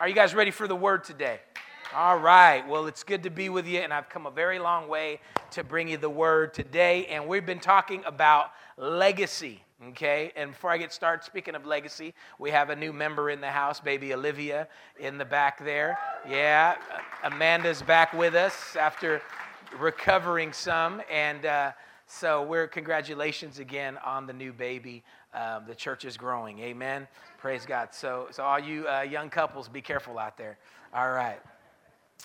Are you guys ready for the word today? All right. Well, it's good to be with you, and I've come a very long way to bring you the word today. And we've been talking about legacy. Okay, and before I get started, speaking of legacy, we have a new member in the house, baby Olivia, in the back there. Yeah, Amanda's back with us after recovering some, and uh, so we're congratulations again on the new baby. Um, the church is growing. Amen. Praise God. So, so all you uh, young couples, be careful out there. All right.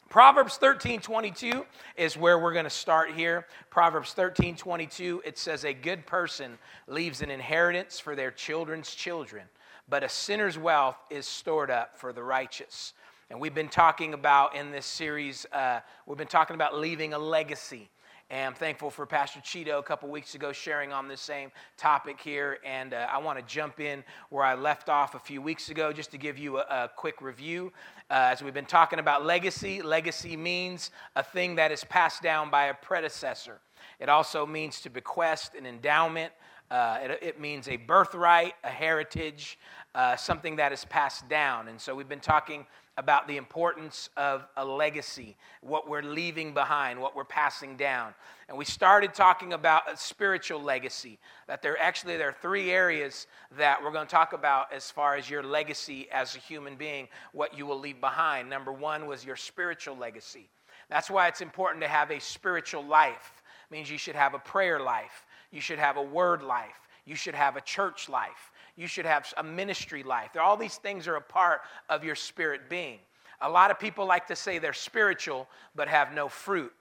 Proverbs 13 22 is where we're going to start here. Proverbs 13 22, it says, A good person leaves an inheritance for their children's children, but a sinner's wealth is stored up for the righteous. And we've been talking about in this series, uh, we've been talking about leaving a legacy. And I'm thankful for Pastor Cheeto a couple weeks ago sharing on this same topic here. And uh, I want to jump in where I left off a few weeks ago just to give you a, a quick review. Uh, as we've been talking about legacy, legacy means a thing that is passed down by a predecessor. It also means to bequest an endowment. Uh, it, it, means a birthright, a heritage, uh, something that is passed down. And so we've been talking about the importance of a legacy, what we're leaving behind, what we're passing down. And we started talking about a spiritual legacy, that there actually there are three areas that we're going to talk about as far as your legacy as a human being, what you will leave behind. Number 1 was your spiritual legacy. That's why it's important to have a spiritual life. It means you should have a prayer life, you should have a word life, you should have a church life you should have a ministry life. All these things are a part of your spirit being. A lot of people like to say they're spiritual but have no fruit.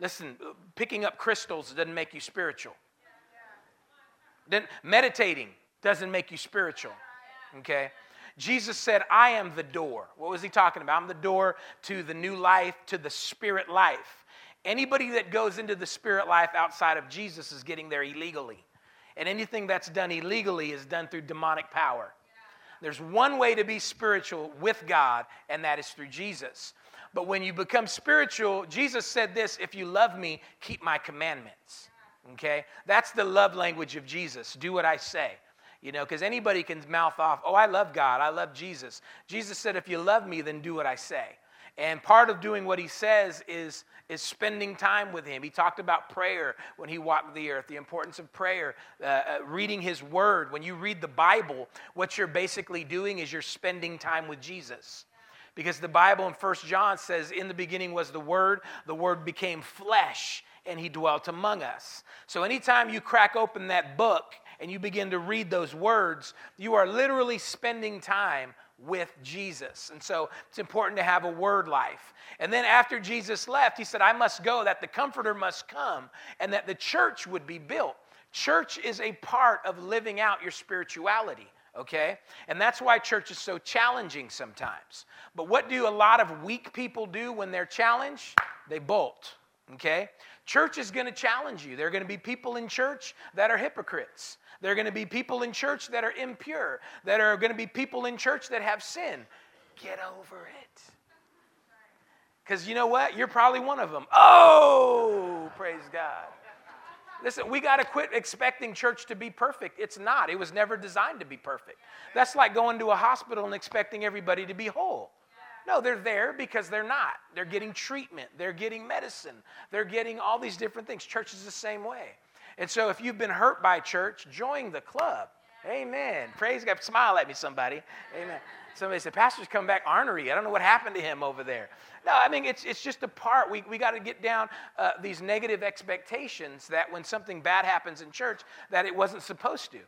Listen, picking up crystals doesn't make you spiritual. Then meditating doesn't make you spiritual. Okay? Jesus said, I am the door. What was he talking about? I'm the door to the new life, to the spirit life. Anybody that goes into the spirit life outside of Jesus is getting there illegally. And anything that's done illegally is done through demonic power. There's one way to be spiritual with God, and that is through Jesus. But when you become spiritual, Jesus said this if you love me, keep my commandments. Okay? That's the love language of Jesus. Do what I say. You know, because anybody can mouth off, oh, I love God, I love Jesus. Jesus said, if you love me, then do what I say. And part of doing what he says is, is spending time with him. He talked about prayer when he walked the earth, the importance of prayer, uh, uh, reading his word. When you read the Bible, what you're basically doing is you're spending time with Jesus. Because the Bible in First John says, In the beginning was the Word, the Word became flesh, and he dwelt among us. So anytime you crack open that book and you begin to read those words, you are literally spending time with Jesus. And so it's important to have a word life. And then after Jesus left, he said, I must go, that the Comforter must come, and that the church would be built. Church is a part of living out your spirituality, okay? And that's why church is so challenging sometimes. But what do a lot of weak people do when they're challenged? They bolt, okay? Church is to challenge you. There are to be people in church that are hypocrites. There are going to be people in church that are impure, that are going to be people in church that have sin. Get over it. Because you know what? You're probably one of them. Oh, praise God. Listen, we got to quit expecting church to be perfect. It's not. It was never designed to be perfect. That's like going to a hospital and expecting everybody to be whole. No, they're there because they're not. They're getting treatment, they're getting medicine, they're getting all these different things. Church is the same way. And so if you've been hurt by church, join the club. Amen. Praise God. Smile at me, somebody. Amen. Somebody said, Pastor's come back ornery. I don't know what happened to him over there. No, I mean, it's, it's just a part. We, we got to get down uh, these negative expectations that when something bad happens in church, that it wasn't supposed to.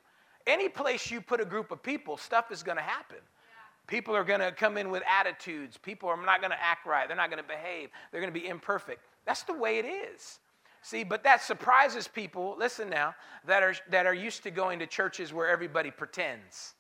Any place you put a group of people, stuff is going to happen. People are going to come in with attitudes. People are not going to act right. They're not going to behave. They're going to be imperfect. That's the way it is. See, but that surprises people, listen now, that are, that are used to going to churches where everybody pretends.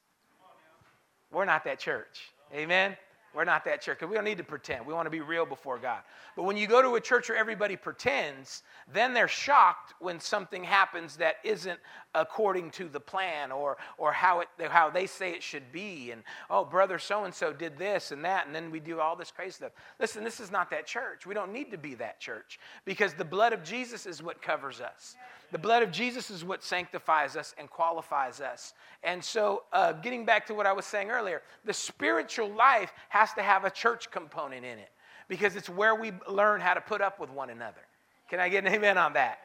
We're not that church. Amen? We're not that church because we don't need to pretend. We want to be real before God. But when you go to a church where everybody pretends, then they're shocked when something happens that isn't according to the plan or, or how, it, how they say it should be. And, oh, brother so and so did this and that, and then we do all this crazy stuff. Listen, this is not that church. We don't need to be that church because the blood of Jesus is what covers us. The blood of Jesus is what sanctifies us and qualifies us. And so, uh, getting back to what I was saying earlier, the spiritual life has to have a church component in it because it's where we learn how to put up with one another. Can I get an amen on that?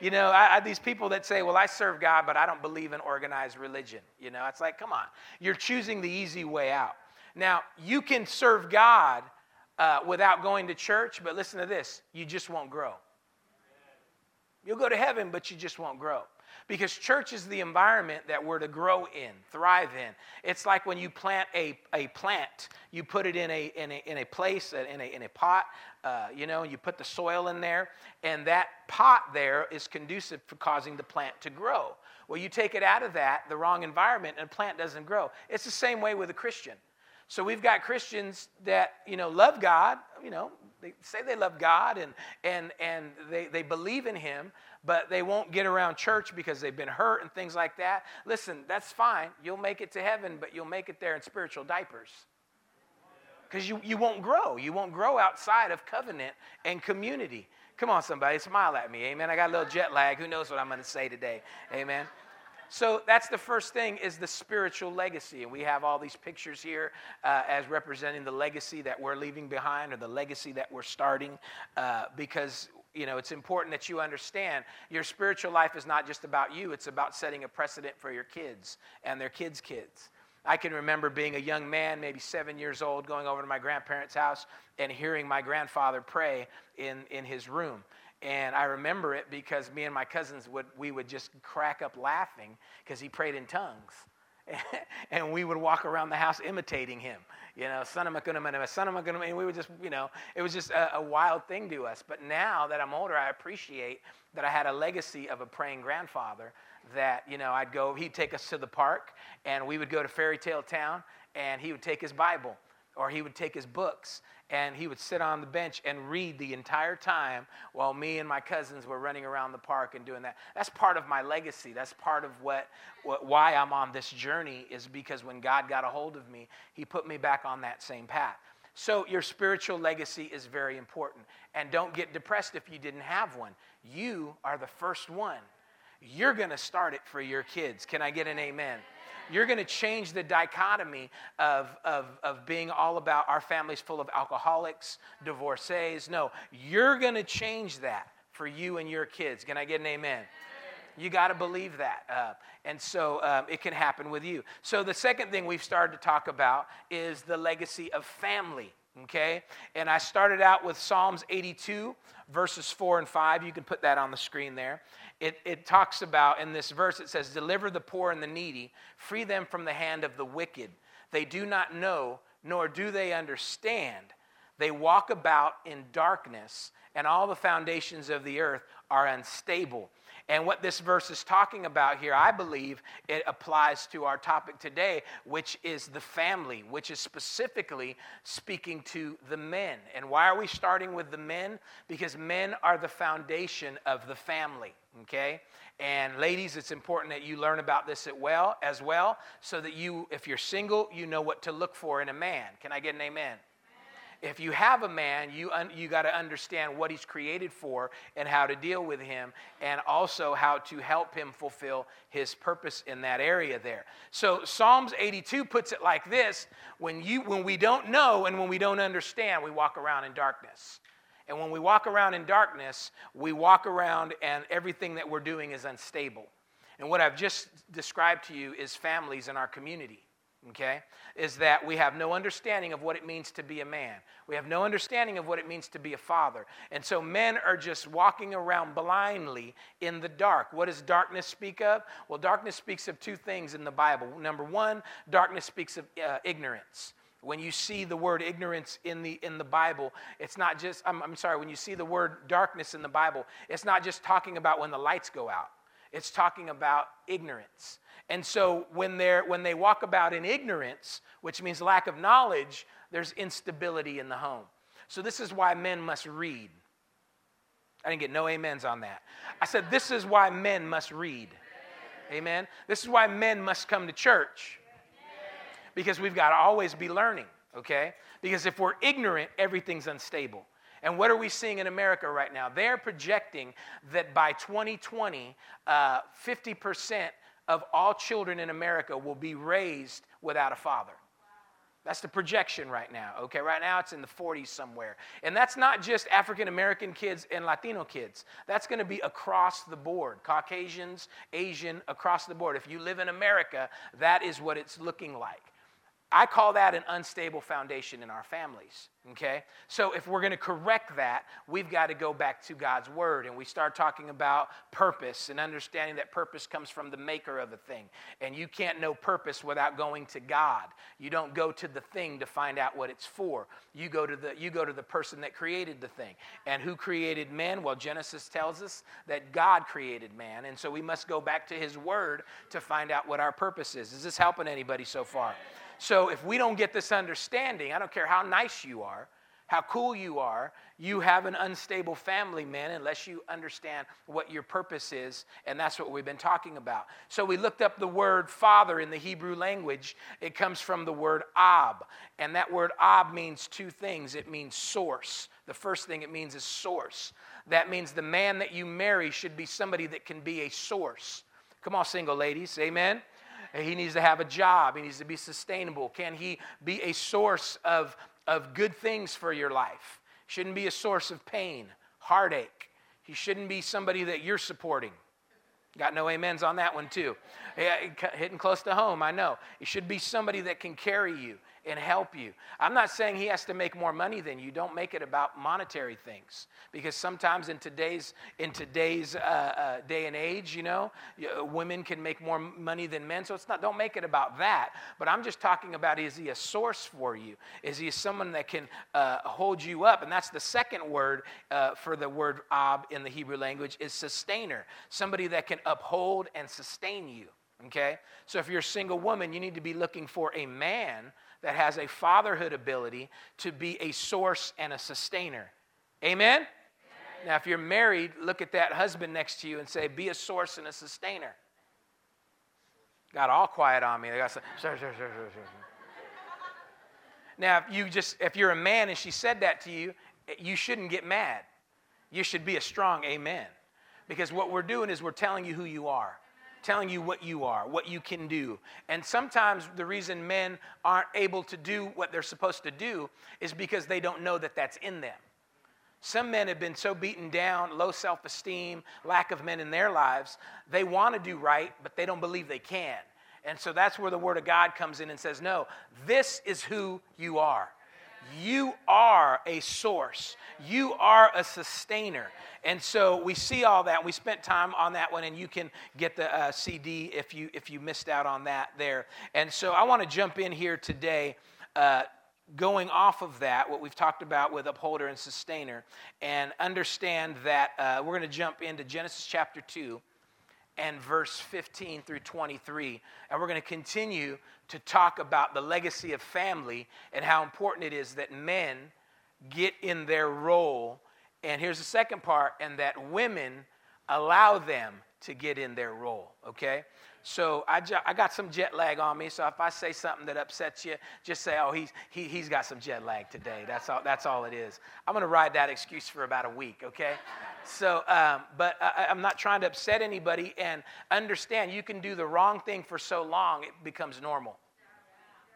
You know, I, I, these people that say, well, I serve God, but I don't believe in organized religion. You know, it's like, come on. You're choosing the easy way out. Now, you can serve God uh, without going to church, but listen to this you just won't grow. You'll go to heaven, but you just won't grow. Because church is the environment that we're to grow in, thrive in. It's like when you plant a, a plant, you put it in a, in a, in a place, uh, in a, in a pot, uh, you know, you put the soil in there, and that pot there is conducive for causing the plant to grow. Well, you take it out of that, the wrong environment, and the plant doesn't grow. It's the same way with a Christian. So we've got Christians that, you know, love God, you know, they say they love God and, and, and they, they believe in Him, but they won't get around church because they've been hurt and things like that. Listen, that's fine. You'll make it to heaven, but you'll make it there in spiritual diapers. Because you, you won't grow. You won't grow outside of covenant and community. Come on, somebody, smile at me. Amen. I got a little jet lag. Who knows what I'm going to say today? Amen. So that's the first thing is the spiritual legacy. And we have all these pictures here uh, as representing the legacy that we're leaving behind or the legacy that we're starting uh, because you know it's important that you understand your spiritual life is not just about you. It's about setting a precedent for your kids and their kids kids. I can remember being a young man maybe seven years old going over to my grandparents house and hearing my grandfather pray in, in his room and I remember it because me and my cousins would we would just crack up laughing because he prayed in tongues. and we would walk around the house imitating him. You know, son of a son of a and we would just, you know, it was just a, a wild thing to us. But now that I'm older, I appreciate that I had a legacy of a praying grandfather that, you know, I'd go, he'd take us to the park and we would go to Fairy Tale Town and he would take his Bible or he would take his books and he would sit on the bench and read the entire time while me and my cousins were running around the park and doing that. That's part of my legacy. That's part of what, what why I'm on this journey is because when God got a hold of me, he put me back on that same path. So your spiritual legacy is very important. And don't get depressed if you didn't have one. You are the first one. You're going to start it for your kids. Can I get an amen? You're going to change the dichotomy of, of, of being all about our families full of alcoholics, divorcees. No, you're going to change that for you and your kids. Can I get an amen? You got to believe that. Uh, and so um, it can happen with you. So the second thing we've started to talk about is the legacy of family. Okay? And I started out with Psalms 82, verses 4 and 5. You can put that on the screen there it, it talks about in this verse, it says, Deliver the poor and the needy, free them from the hand of the wicked. They do not know, nor do they understand. They walk about in darkness, and all the foundations of the earth are unstable. And what this verse is talking about here, I believe it applies to our topic today, which is the family, which is specifically speaking to the men. And why are we starting with the men? Because men are the foundation of the family okay and ladies it's important that you learn about this as well as well so that you if you're single you know what to look for in a man can i get an amen if you have a man, you, un, you got to understand what he's created for and how to deal with him, and also how to help him fulfill his purpose in that area there. So Psalms 82 puts it like this when, you, when we don't know and when we don't understand, we walk around in darkness. And when we walk around in darkness, we walk around and everything that we're doing is unstable. And what I've just described to you is families in our community, okay? Is that we have no understanding of what it means to be a man. We have no understanding of what it means to be a father. And so men are just walking around blindly in the dark. What does darkness speak of? Well, darkness speaks of two things in the Bible. Number one, darkness speaks of uh, ignorance. When you see the word ignorance in the, in the Bible, it's not just, I'm, I'm sorry, when you see the word darkness in the Bible, it's not just talking about when the lights go out, it's talking about ignorance. And so when, they're, when they walk about in ignorance, which means lack of knowledge, there's instability in the home. So this is why men must read. I didn't get no amens on that. I said, this is why men must read. Amen. This is why men must come to church because we've got to always be learning, okay? Because if we're ignorant, everything's unstable. And what are we seeing in America right now? They're projecting that by 2020, uh, 50% of all children in America will be raised without a father. That's the projection right now. Okay, right now it's in the 40s somewhere. And that's not just African American kids and Latino kids. That's going to be across the board Caucasians, Asian, across the board. If you live in America, that is what it's looking like. I call that an unstable foundation in our families. Okay? So if we're going to correct that, we've got to go back to God's word and we start talking about purpose and understanding that purpose comes from the maker of a thing. And you can't know purpose without going to God. You don't go to the thing to find out what it's for. You go to the you go to the person that created the thing. And who created man? Well, Genesis tells us that God created man. And so we must go back to his word to find out what our purpose is. Is this helping anybody so far? So if we don't get this understanding, I don't care how nice you are, how cool you are, you have an unstable family, man, unless you understand what your purpose is. And that's what we've been talking about. So we looked up the word father in the Hebrew language. It comes from the word ab. And that word ab means two things it means source. The first thing it means is source. That means the man that you marry should be somebody that can be a source. Come on, single ladies, amen? He needs to have a job. He needs to be sustainable. Can he be a source of, of good things for your life? Shouldn't be a source of pain, heartache. He shouldn't be somebody that you're supporting. Got no amens on that one, too. Yeah, hitting close to home, I know. It should be somebody that can carry you and help you. I'm not saying he has to make more money than you. Don't make it about monetary things because sometimes in today's in today's uh, uh, day and age, you know, women can make more money than men. So it's not. Don't make it about that. But I'm just talking about is he a source for you? Is he someone that can uh, hold you up? And that's the second word uh, for the word ab in the Hebrew language is sustainer. Somebody that can uphold and sustain you. Okay? So if you're a single woman, you need to be looking for a man that has a fatherhood ability to be a source and a sustainer. Amen? Now, if you're married, look at that husband next to you and say, Be a source and a sustainer. Got all quiet on me. They got some, sure, sure, sure, sure, sure. Now, if you just if you're a man and she said that to you, you shouldn't get mad. You should be a strong amen. Because what we're doing is we're telling you who you are telling you what you are, what you can do. And sometimes the reason men aren't able to do what they're supposed to do is because they don't know that that's in them. Some men have been so beaten down, low self esteem, lack of men in their lives, they want to do right, but they don't believe they can. And so that's where the Word of God comes in and says, No, this is who you are. You are a source, you are a sustainer. And so we see all that. We spent time on that one, and you can get the uh, CD if you, if you missed out on that there. And so I want to jump in here today. Uh, going off of that, what we've talked about with upholder and sustainer, and understand that uh, we're going to jump into Genesis chapter 2 and verse 15 through 23. And we're going to continue to talk about the legacy of family and how important it is that men get in their role. And here's the second part, and that women allow them to get in their role, okay? So I, I got some jet lag on me. So if I say something that upsets you, just say, oh, he's, he, he's got some jet lag today. That's all, that's all it is. I'm going to ride that excuse for about a week, okay? So, um, but I, I'm not trying to upset anybody. And understand, you can do the wrong thing for so long, it becomes normal.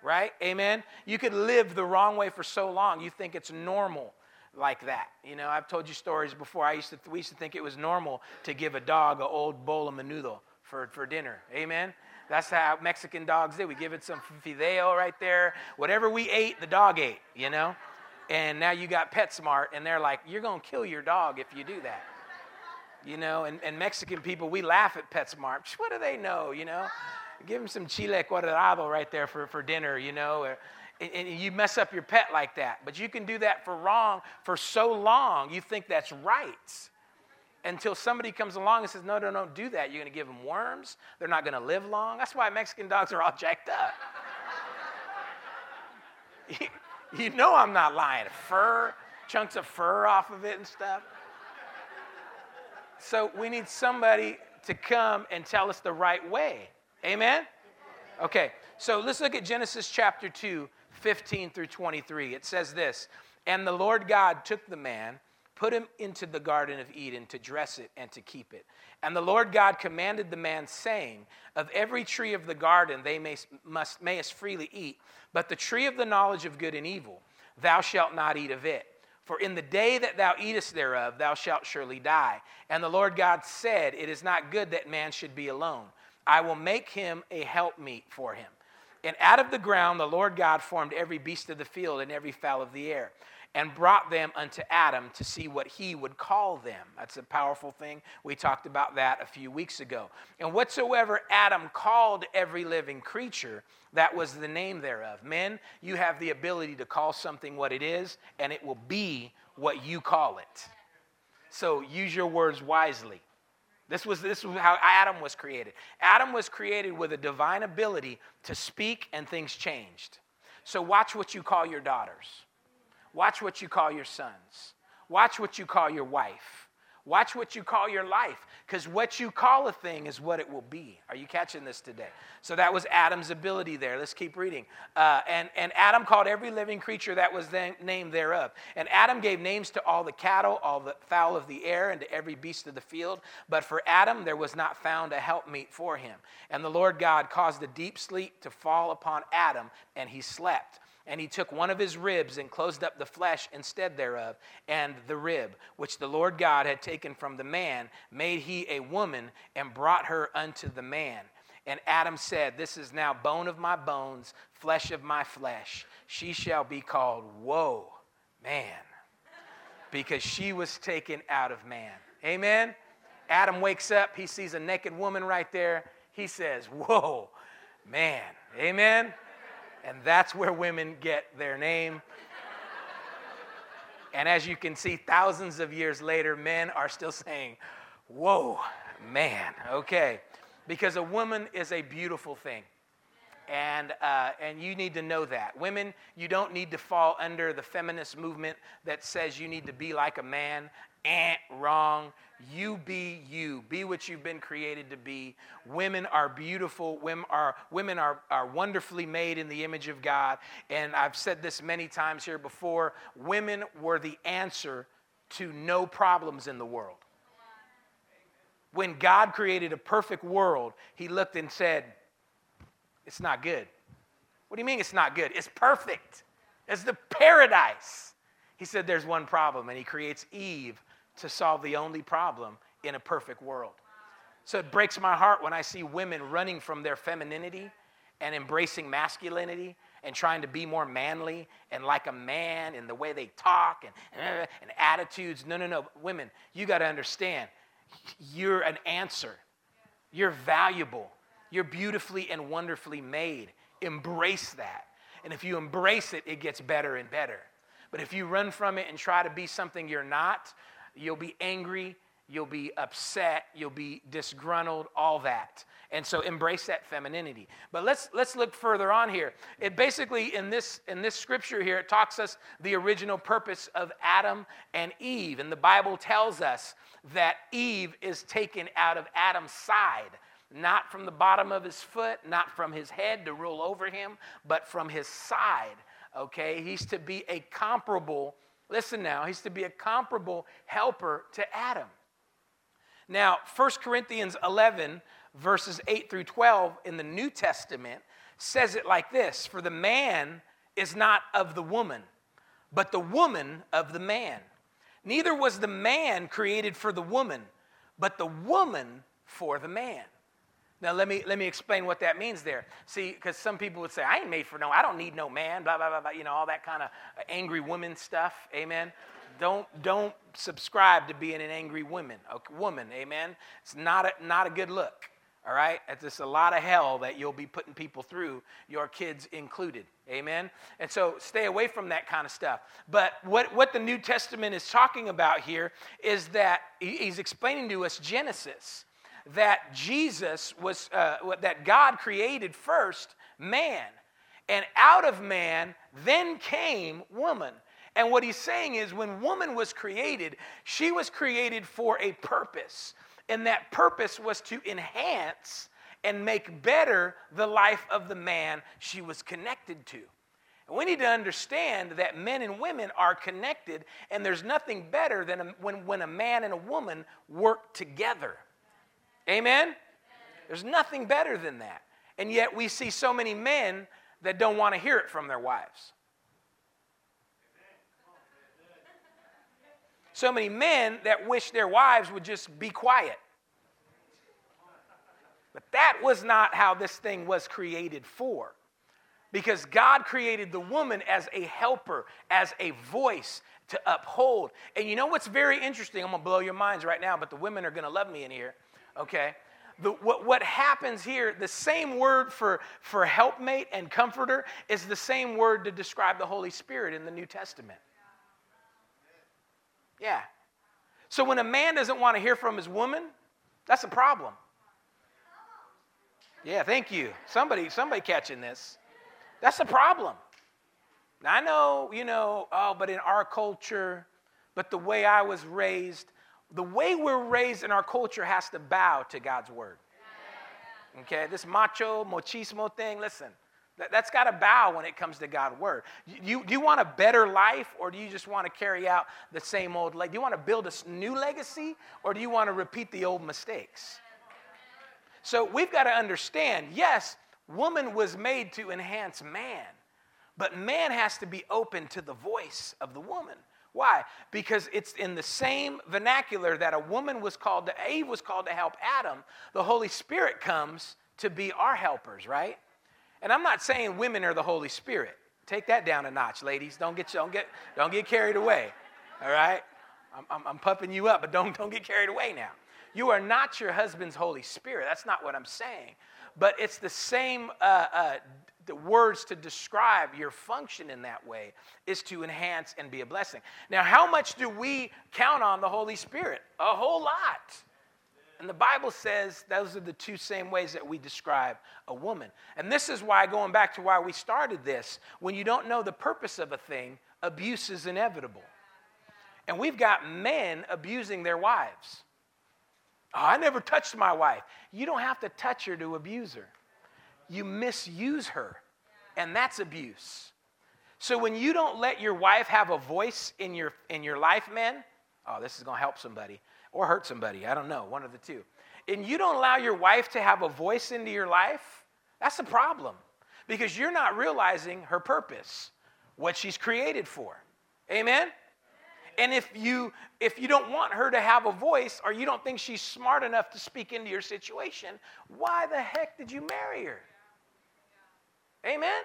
Right? Amen? You could live the wrong way for so long, you think it's normal like that. You know, I've told you stories before. I used to, we used to think it was normal to give a dog an old bowl of menudo for, for dinner. Amen? That's how Mexican dogs do. We give it some fideo right there. Whatever we ate, the dog ate, you know? And now you got PetSmart, and they're like, you're going to kill your dog if you do that. You know, and, and Mexican people, we laugh at PetSmart. What do they know, you know? Give them some chile colorado right there for, for dinner, you know? And, and you mess up your pet like that. But you can do that for wrong for so long, you think that's right until somebody comes along and says, No, no, don't do that. You're going to give them worms. They're not going to live long. That's why Mexican dogs are all jacked up. you know I'm not lying. Fur, chunks of fur off of it and stuff. So we need somebody to come and tell us the right way. Amen? Okay, so let's look at Genesis chapter 2, 15 through 23. It says this And the Lord God took the man put him into the Garden of Eden to dress it and to keep it. And the Lord God commanded the man, saying, Of every tree of the garden they may, must, mayest freely eat, but the tree of the knowledge of good and evil, thou shalt not eat of it. For in the day that thou eatest thereof, thou shalt surely die. And the Lord God said, It is not good that man should be alone. I will make him a helpmeet for him. And out of the ground the Lord God formed every beast of the field and every fowl of the air and brought them unto Adam to see what he would call them. That's a powerful thing. We talked about that a few weeks ago. And whatsoever Adam called every living creature, that was the name thereof. Men, you have the ability to call something what it is, and it will be what you call it. So use your words wisely. This was, this was how Adam was created. Adam was created with a divine ability to speak, and things changed. So watch what you call your daughters. Watch what you call your sons. Watch what you call your wife. Watch what you call your life, because what you call a thing is what it will be. Are you catching this today? So that was Adam's ability there. Let's keep reading. Uh, and, and Adam called every living creature that was then named thereof. And Adam gave names to all the cattle, all the fowl of the air, and to every beast of the field. But for Adam there was not found a helpmeet for him. And the Lord God caused a deep sleep to fall upon Adam, and he slept. And he took one of his ribs and closed up the flesh instead thereof. And the rib, which the Lord God had taken from the man, made he a woman and brought her unto the man. And Adam said, This is now bone of my bones, flesh of my flesh. She shall be called Woe, man, because she was taken out of man. Amen? Adam wakes up, he sees a naked woman right there. He says, Whoa, man. Amen? And that's where women get their name. And as you can see, thousands of years later, men are still saying, Whoa, man, okay. Because a woman is a beautiful thing. And, uh, and you need to know that. Women, you don't need to fall under the feminist movement that says you need to be like a man. Eh, wrong. You be you. Be what you've been created to be. Women are beautiful. Women are, women are, are wonderfully made in the image of God. And I've said this many times here before women were the answer to no problems in the world. When God created a perfect world, He looked and said, It's not good. What do you mean it's not good? It's perfect. It's the paradise. He said, There's one problem. And He creates Eve to solve the only problem in a perfect world. So it breaks my heart when I see women running from their femininity and embracing masculinity and trying to be more manly and like a man in the way they talk and, uh, and attitudes. No, no, no. Women, you got to understand you're an answer. You're valuable. You're beautifully and wonderfully made. Embrace that. And if you embrace it, it gets better and better. But if you run from it and try to be something you're not, You'll be angry, you'll be upset, you'll be disgruntled, all that. And so embrace that femininity. But let's let's look further on here. It basically in this in this scripture here it talks us the original purpose of Adam and Eve. And the Bible tells us that Eve is taken out of Adam's side not from the bottom of his foot, not from his head to rule over him, but from his side. Okay? He's to be a comparable Listen now, he's to be a comparable helper to Adam. Now, 1 Corinthians 11, verses 8 through 12 in the New Testament says it like this For the man is not of the woman, but the woman of the man. Neither was the man created for the woman, but the woman for the man. Now, let me, let me explain what that means there. See, because some people would say, I ain't made for no, I don't need no man, blah, blah, blah, blah, you know, all that kind of angry woman stuff. Amen. Don't, don't subscribe to being an angry woman, a woman. Amen. It's not a, not a good look. All right? It's just a lot of hell that you'll be putting people through, your kids included. Amen? And so stay away from that kind of stuff. But what, what the New Testament is talking about here is that he's explaining to us Genesis that Jesus was, uh, that God created first man. And out of man then came woman. And what he's saying is when woman was created, she was created for a purpose. And that purpose was to enhance and make better the life of the man she was connected to. We need to understand that men and women are connected, and there's nothing better than when, when a man and a woman work together. Amen? There's nothing better than that. And yet we see so many men that don't want to hear it from their wives. So many men that wish their wives would just be quiet. But that was not how this thing was created for. Because God created the woman as a helper, as a voice to uphold. And you know what's very interesting? I'm going to blow your minds right now, but the women are going to love me in here, okay? The, what, what happens here, the same word for, for helpmate and comforter is the same word to describe the Holy Spirit in the New Testament. Yeah. So when a man doesn't want to hear from his woman, that's a problem. Yeah, thank you. Somebody, somebody catching this. That's a problem. Now, I know, you know, oh, but in our culture, but the way I was raised, the way we're raised in our culture has to bow to God's word. Okay, this macho, machismo thing, listen, that, has got to bow when it comes to God's word. You, do you want a better life or do you just want to carry out the same old, do you want to build a new legacy or do you want to repeat the old mistakes? So we've got to understand yes, woman was made to enhance man, but man has to be open to the voice of the woman. Why? Because it's in the same vernacular that a woman was called to, Eve was called to help Adam. The Holy Spirit comes to be our helpers, right? And I'm not saying women are the Holy Spirit. Take that down a notch, ladies. Don't get, don't get, don't get carried away, all right? I'm, I'm, I'm pumping you up, but don't, don't get carried away now. You are not your husband's Holy Spirit. That's not what I'm saying. But it's the same uh, uh, the words to describe your function in that way is to enhance and be a blessing. Now, how much do we count on the Holy Spirit? A whole lot. And the Bible says those are the two same ways that we describe a woman. And this is why, going back to why we started this, when you don't know the purpose of a thing, abuse is inevitable. And we've got men abusing their wives. Oh, I never touched my wife. You don't have to touch her to abuse her. You misuse her, and that's abuse. So when you don't let your wife have a voice in your in your life, man, oh, this is to help somebody or hurt somebody. I don't know, one of the two. And you don't allow your wife to have a voice into your life, that's a problem because you're not realizing her purpose, what she's created for. Amen? And if you if you don't want her to have a voice or you don't think she's smart enough to speak into your situation, why the heck did you marry her? Amen.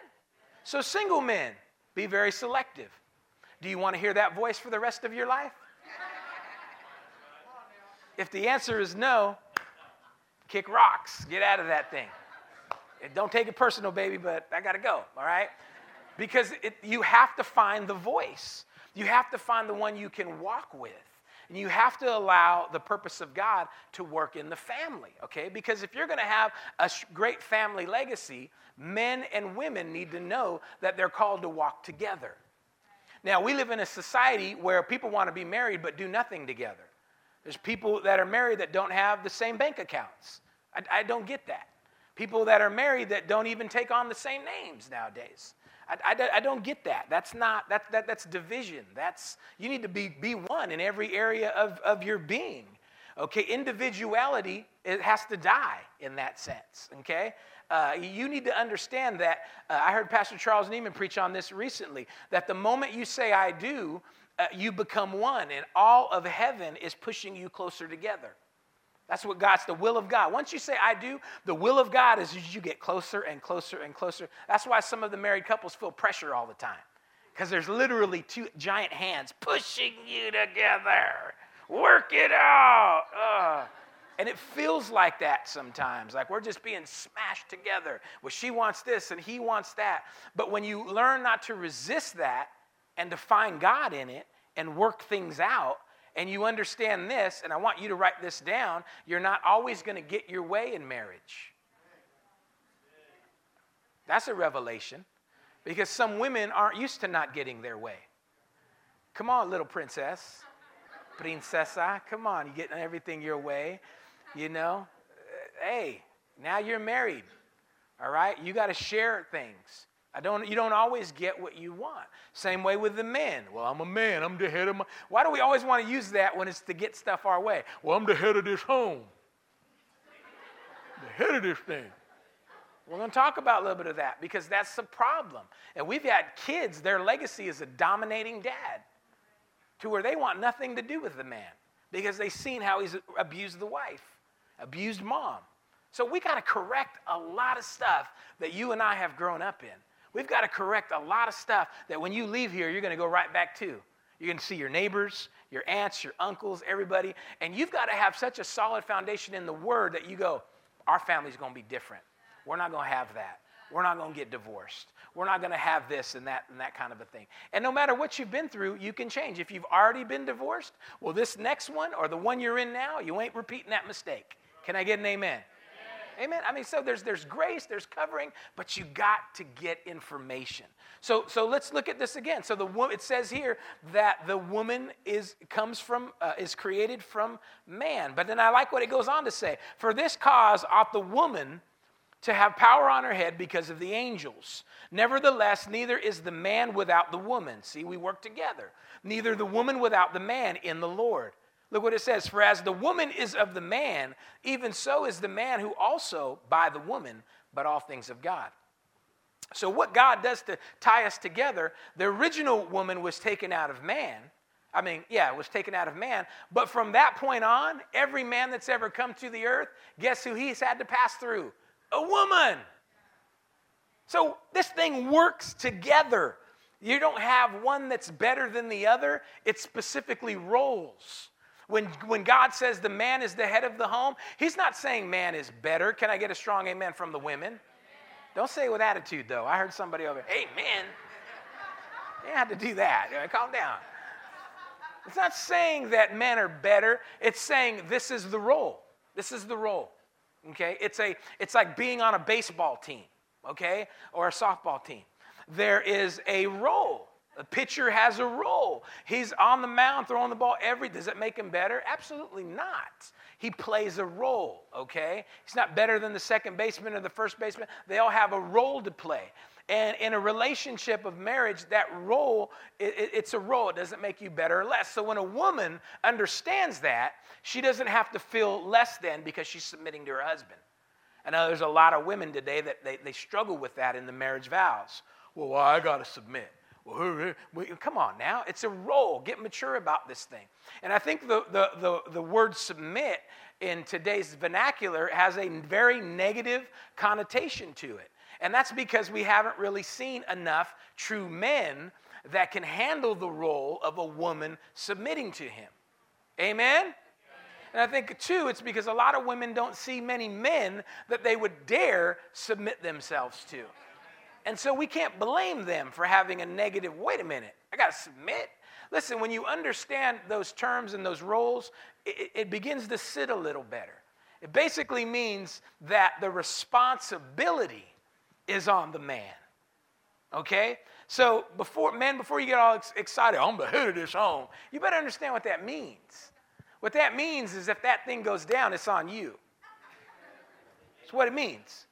So single men, be very selective. Do you want to hear that voice for the rest of your life? If the answer is no, kick rocks. Get out of that thing. And don't take it personal, baby, but I got to go, all right? Because it, you have to find the voice. You have to find the one you can walk with. And you have to allow the purpose of God to work in the family, okay? Because if you're to have a great family legacy, men and women need to know that they're called to walk together. Now, we live in a society where people want to be married but do nothing together. There's people that are married that don't have the same bank accounts. I, I don't get that. People that are married that don't even take on the same names nowadays. I, I, I, don't get that. That's not, that, that, that's division. That's, you need to be, be one in every area of, of your being. Okay, individuality, it has to die in that sense. Okay? Uh, you need to understand that. Uh, I heard Pastor Charles Nieman preach on this recently that the moment you say, I do, uh, you become one, and all of heaven is pushing you closer together. That's what God's the will of God. Once you say, I do, the will of God is you get closer and closer and closer. That's why some of the married couples feel pressure all the time. Because there's literally two giant hands pushing you together. Work it out. Uh. And it feels like that sometimes, like we're just being smashed together. Well, she wants this and he wants that. But when you learn not to resist that and to find God in it and work things out, and you understand this, and I want you to write this down, you're not always going to get your way in marriage. That's a revelation because some women aren't used to not getting their way. Come on, little princess, princesa, come on, you getting everything your way, you know? Hey, now you're married, all right? You got to share things. I don't, you don't always get what you want. Same way with the men. Well, I'm a man. I'm the head of my. Why do we always want to use that when it's to get stuff our way? Well, I'm the head of this home. the head of this thing. We're going to talk about a little bit of that because that's the problem. And we've had kids, their legacy is a dominating dad to where they want nothing to do with the man because they've seen how he's abused the wife, abused mom. So we got to correct a lot of stuff that you and I have grown up in. We've got to correct a lot of stuff that when you leave here, you're going to go right back to. You're going to see your neighbors, your aunts, your uncles, everybody. And you've got to have such a solid foundation in the word that you go, our family's going to be different. We're not going to have that. We're not going to get divorced. We're not going to have this and that and that kind of a thing. And no matter what you've been through, you can change. If you've already been divorced, well, this next one or the one you're in now, you ain't repeating that mistake. Can I get an amen? Amen. I mean, so there's there's grace, there's covering, but you got to get information. So so let's look at this again. So the woman it says here that the woman is comes from uh, is created from man. But then I like what it goes on to say. For this cause ought the woman to have power on her head because of the angels. Nevertheless, neither is the man without the woman. See, we work together. Neither the woman without the man in the Lord. Look what it says For as the woman is of the man, even so is the man who also by the woman, but all things of God. So, what God does to tie us together, the original woman was taken out of man. I mean, yeah, it was taken out of man. But from that point on, every man that's ever come to the earth, guess who he's had to pass through? A woman. So, this thing works together. You don't have one that's better than the other, it's specifically roles. When, when God says the man is the head of the home, he's not saying man is better. Can I get a strong amen from the women? Amen. Don't say it with attitude, though. I heard somebody over there, amen. You have to do that. Calm down. It's not saying that men are better. It's saying this is the role. This is the role. Okay? It's, a, it's like being on a baseball team, okay? Or a softball team. There is a role. A pitcher has a role. He's on the mound throwing the ball every does it make him better? Absolutely not. He plays a role, okay? He's not better than the second baseman or the first baseman. They all have a role to play. And in a relationship of marriage, that role, it, it's a role. It doesn't make you better or less. So when a woman understands that, she doesn't have to feel less than because she's submitting to her husband. I know there's a lot of women today that they, they struggle with that in the marriage vows. Well, I got to submit. Come on now. It's a role. Get mature about this thing. And I think the, the, the, the word submit in today's vernacular has a very negative connotation to it. And that's because we haven't really seen enough true men that can handle the role of a woman submitting to him. Amen? And I think, too, it's because a lot of women don't see many men that they would dare submit themselves to. And so we can't blame them for having a negative, wait a minute, I got to submit. Listen, when you understand those terms and those roles, it, it begins to sit a little better. It basically means that the responsibility is on the man. Okay? So before men, before you get all excited, I'm the head of this home, you better understand what that means. What that means is if that thing goes down, it's on you. That's what it means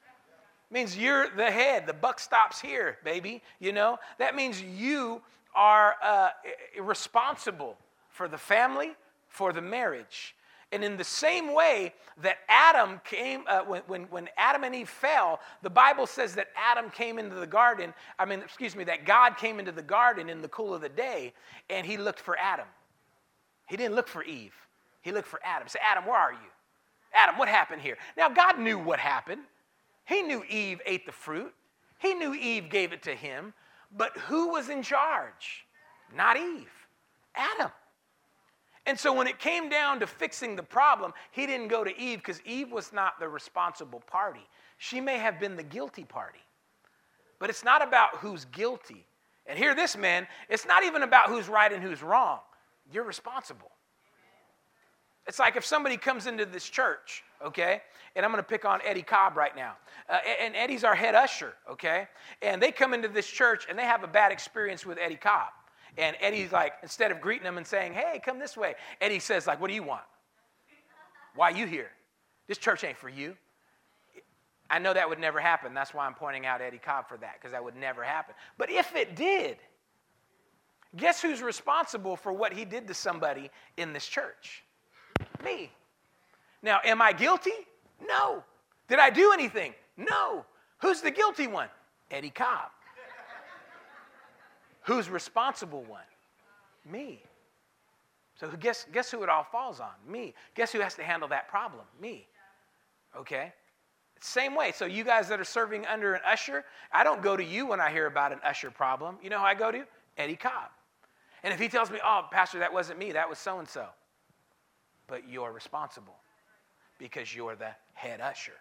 means you're the head. The buck stops here, baby. You know? That means you are uh, responsible for the family, for the marriage. And in the same way that Adam came, uh, when, when, when Adam and Eve fell, the Bible says that Adam came into the garden, I mean, excuse me, that God came into the garden in the cool of the day and he looked for Adam. He didn't look for Eve, he looked for Adam. Say, Adam, where are you? Adam, what happened here? Now, God knew what happened. He knew Eve ate the fruit, he knew Eve gave it to him, but who was in charge? Not Eve, Adam. And so when it came down to fixing the problem, he didn't go to Eve because Eve was not the responsible party. She may have been the guilty party. But it's not about who's guilty. And hear this, man, it's not even about who's right and who's wrong. You're responsible. It's like if somebody comes into this church, okay, and I'm going to pick on Eddie Cobb right now. Uh, and Eddie's our head usher, okay? And they come into this church and they have a bad experience with Eddie Cobb. And Eddie's like, instead of greeting them and saying, hey, come this way, Eddie says, like, what do you want? Why are you here? This church ain't for you. I know that would never happen. That's why I'm pointing out Eddie Cobb for that, because that would never happen. But if it did, guess who's responsible for what he did to somebody in this church? Me. Now, am I guilty? No. Did I do anything? No. Who's the guilty one? Eddie Cobb. Who's responsible one? Me. So guess, guess who it all falls on? Me. Guess who has to handle that problem? Me. Okay? Same way. So you guys that are serving under an usher, I don't go to you when I hear about an usher problem. You know who I go to? Eddie Cobb. And if he tells me, oh, Pastor, that wasn't me, that was so and so. But you're responsible because you're the head usher.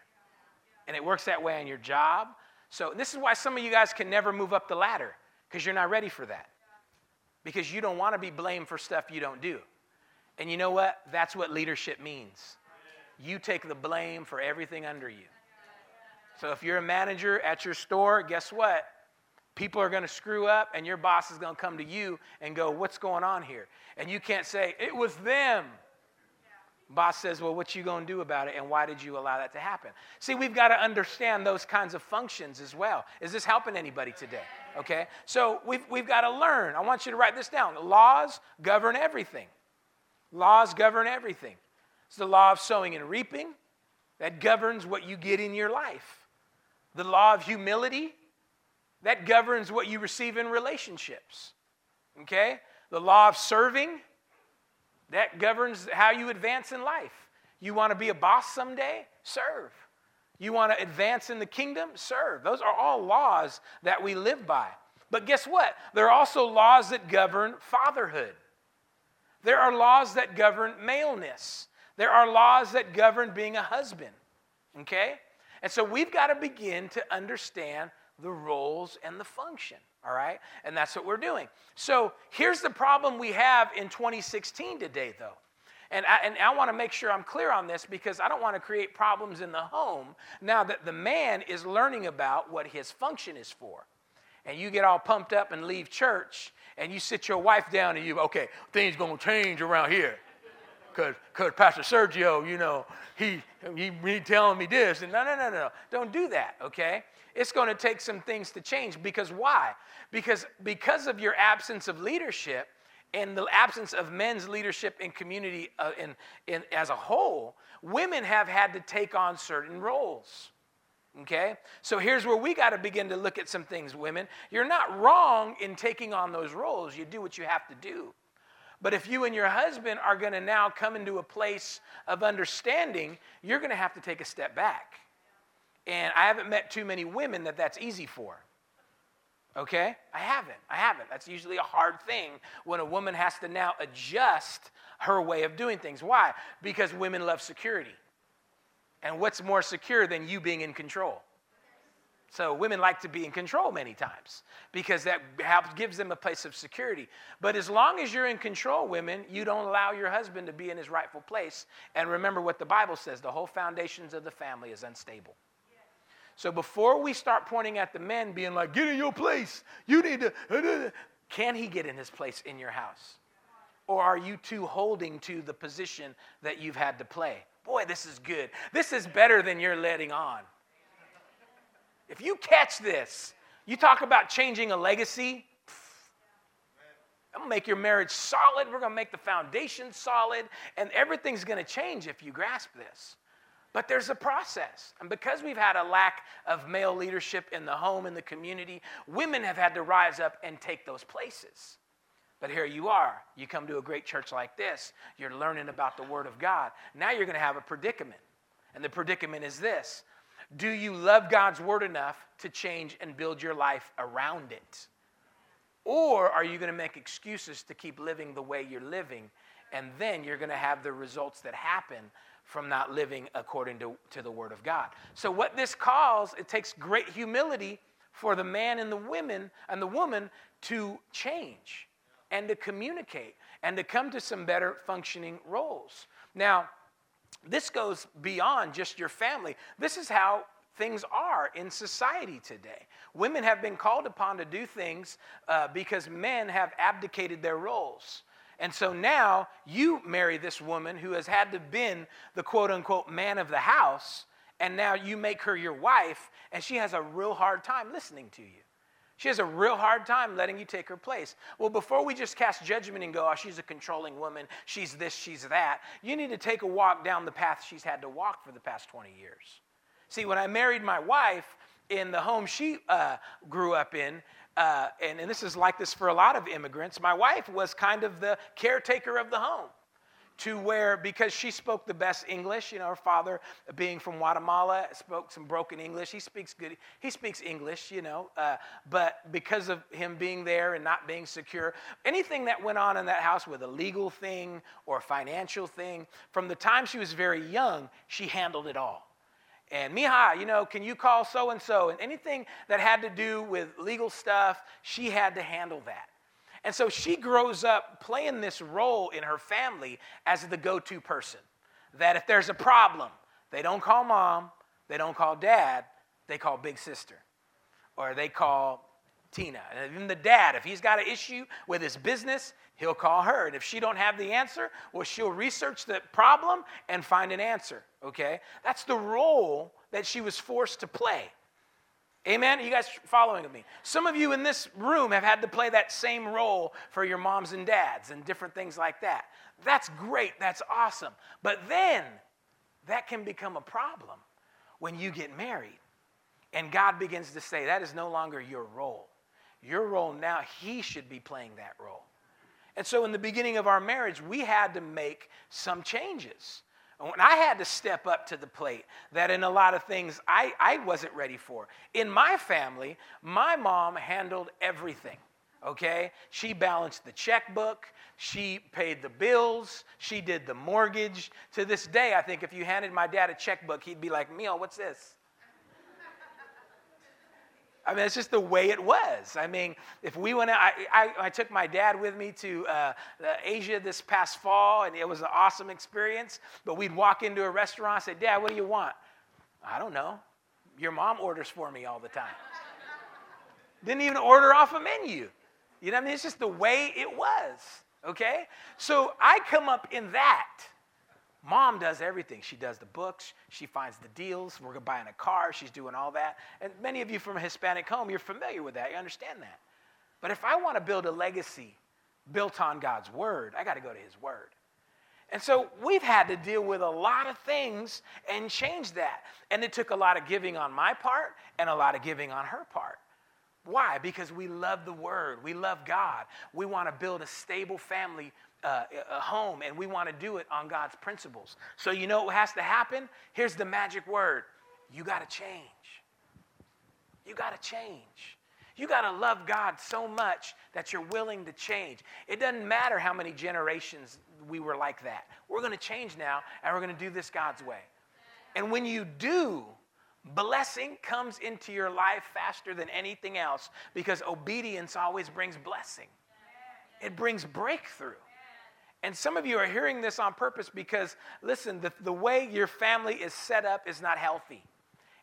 And it works that way on your job. So this is why some of you guys can never move up the ladder because you're not ready for that. Because you don't want to be blamed for stuff you don't do. And you know what? That's what leadership means. You take the blame for everything under you. So if you're a manager at your store, guess what? People are going to screw up, and your boss is going to come to you and go, What's going on here? And you can't say, It was them. Boss says, Well, what you to do about it, and why did you allow that to happen? See, we've got to understand those kinds of functions as well. Is this helping anybody today? Okay? So we've, we've got to learn. I want you to write this down. Laws govern everything. Laws govern everything. It's the law of sowing and reaping that governs what you get in your life. The law of humility that governs what you receive in relationships. Okay? The law of serving that governs how you advance in life. You want to be a boss someday? Serve. You want to advance in the kingdom? Serve. Those are all laws that we live by. But guess what? There are also laws that govern fatherhood. There are laws that govern maleness. There are laws that govern being a husband. Okay? And so we've got to begin to understand the roles and the function. All right? And that's what we're doing. So here's the problem we have in 2016 today, though. And I, and I want to make sure I'm clear on this because I don't want to create problems in the home now that the man is learning about what his function is for. And you get all pumped up and leave church and you sit your wife down and you, okay, things going to change around here. Because Pastor Sergio, you know, he, he, he telling me this. And no, no, no, no. Don't do that, okay? It's going to take some things to change because why? Because because of your absence of leadership and the absence of men's leadership in community uh, in, in, as a whole, women have had to take on certain roles. Okay? So here's where we got to begin to look at some things, women. You're not wrong in taking on those roles. You do what you have to do. But if you and your husband are going to now come into a place of understanding, you're going to have to take a step back. And I haven't met too many women that that's easy for. Okay? I haven't. I haven't. That's usually a hard thing when a woman has to now adjust her way of doing things. Why? Because women love security. And what's more secure than you being in control? So women like to be in control many times because that helps, gives them a place of security. But as long as you're in control, women, you don't allow your husband to be in his rightful place. And remember what the Bible says the whole foundations of the family is unstable. So before we start pointing at the men, being like, get in your place, you need to, can he get in his place in your house? Or are you too holding to the position that you've had to play? Boy, this is good. This is better than you're letting on. If you catch this, you talk about changing a legacy. I'm gonna make your marriage solid. We're gonna make the foundation solid, and everything's gonna change if you grasp this. But there's a process. And because we've had a lack of male leadership in the home, in the community, women have had to rise up and take those places. But here you are. You come to a great church like this, you're learning about the Word of God. Now you're going to have a predicament. And the predicament is this Do you love God's Word enough to change and build your life around it? Or are you going to make excuses to keep living the way you're living? And then you're going to have the results that happen from not living according to, to the Word of God. So, what this calls, it takes great humility for the man and the women and the woman to change and to communicate and to come to some better functioning roles. Now, this goes beyond just your family. This is how things are in society today. Women have been called upon to do things uh, because men have abdicated their roles. And so now you marry this woman who has had to been the quote unquote man of the house, and now you make her your wife, and she has a real hard time listening to you. She has a real hard time letting you take her place. Well, before we just cast judgment and go, oh, she's a controlling woman, she's this, she's that, you need to take a walk down the path she's had to walk for the past 20 years. See, when I married my wife in the home she uh, grew up in, uh, and, and this is like this for a lot of immigrants, my wife was kind of the caretaker of the home to where because she spoke the best english you know her father being from guatemala spoke some broken english he speaks good he speaks english you know uh, but because of him being there and not being secure anything that went on in that house with a legal thing or a financial thing from the time she was very young she handled it all and Mija, you know, can you call so and so? And anything that had to do with legal stuff, she had to handle that. And so she grows up playing this role in her family as the go to person. That if there's a problem, they don't call mom, they don't call dad, they call big sister, or they call Tina. And even the dad, if he's got an issue with his business, he'll call her. And if she don't have the answer, well, she'll research the problem and find an answer. Okay? That's the role that she was forced to play. Amen? You guys following me? Some of you in this room have had to play that same role for your moms and dads and different things like that. That's great. That's awesome. But then that can become a problem when you get married and God begins to say, that is no longer your role. Your role now, He should be playing that role. And so in the beginning of our marriage, we had to make some changes. And I had to step up to the plate, that in a lot of things I, I wasn't ready for. In my family, my mom handled everything, okay? She balanced the checkbook, she paid the bills, she did the mortgage. To this day, I think if you handed my dad a checkbook, he'd be like, Mio, what's this? I mean, it's just the way it was. I mean, if we went out, I, I, I took my dad with me to uh, Asia this past fall, and it was an awesome experience. But we'd walk into a restaurant and say, Dad, what do you want? I don't know. Your mom orders for me all the time. Didn't even order off a menu. You know what I mean? It's just the way it was, okay? So I come up in that. Mom does everything. She does the books, she finds the deals. We're buying a car, she's doing all that. And many of you from a Hispanic home, you're familiar with that, you understand that. But if I want to build a legacy built on God's word, I got to go to his word. And so we've had to deal with a lot of things and change that. And it took a lot of giving on my part and a lot of giving on her part. Why? Because we love the word, we love God. We want to build a stable family uh, home and we want to do it on God's principles. So, you know what has to happen? Here's the magic word you got to change. You got to change. You got to love God so much that you're willing to change. It doesn't matter how many generations we were like that. We're going to change now and we're going to do this God's way. And when you do, blessing comes into your life faster than anything else because obedience always brings blessing, it brings breakthrough. And some of you are hearing this on purpose because, listen, the, the way your family is set up is not healthy.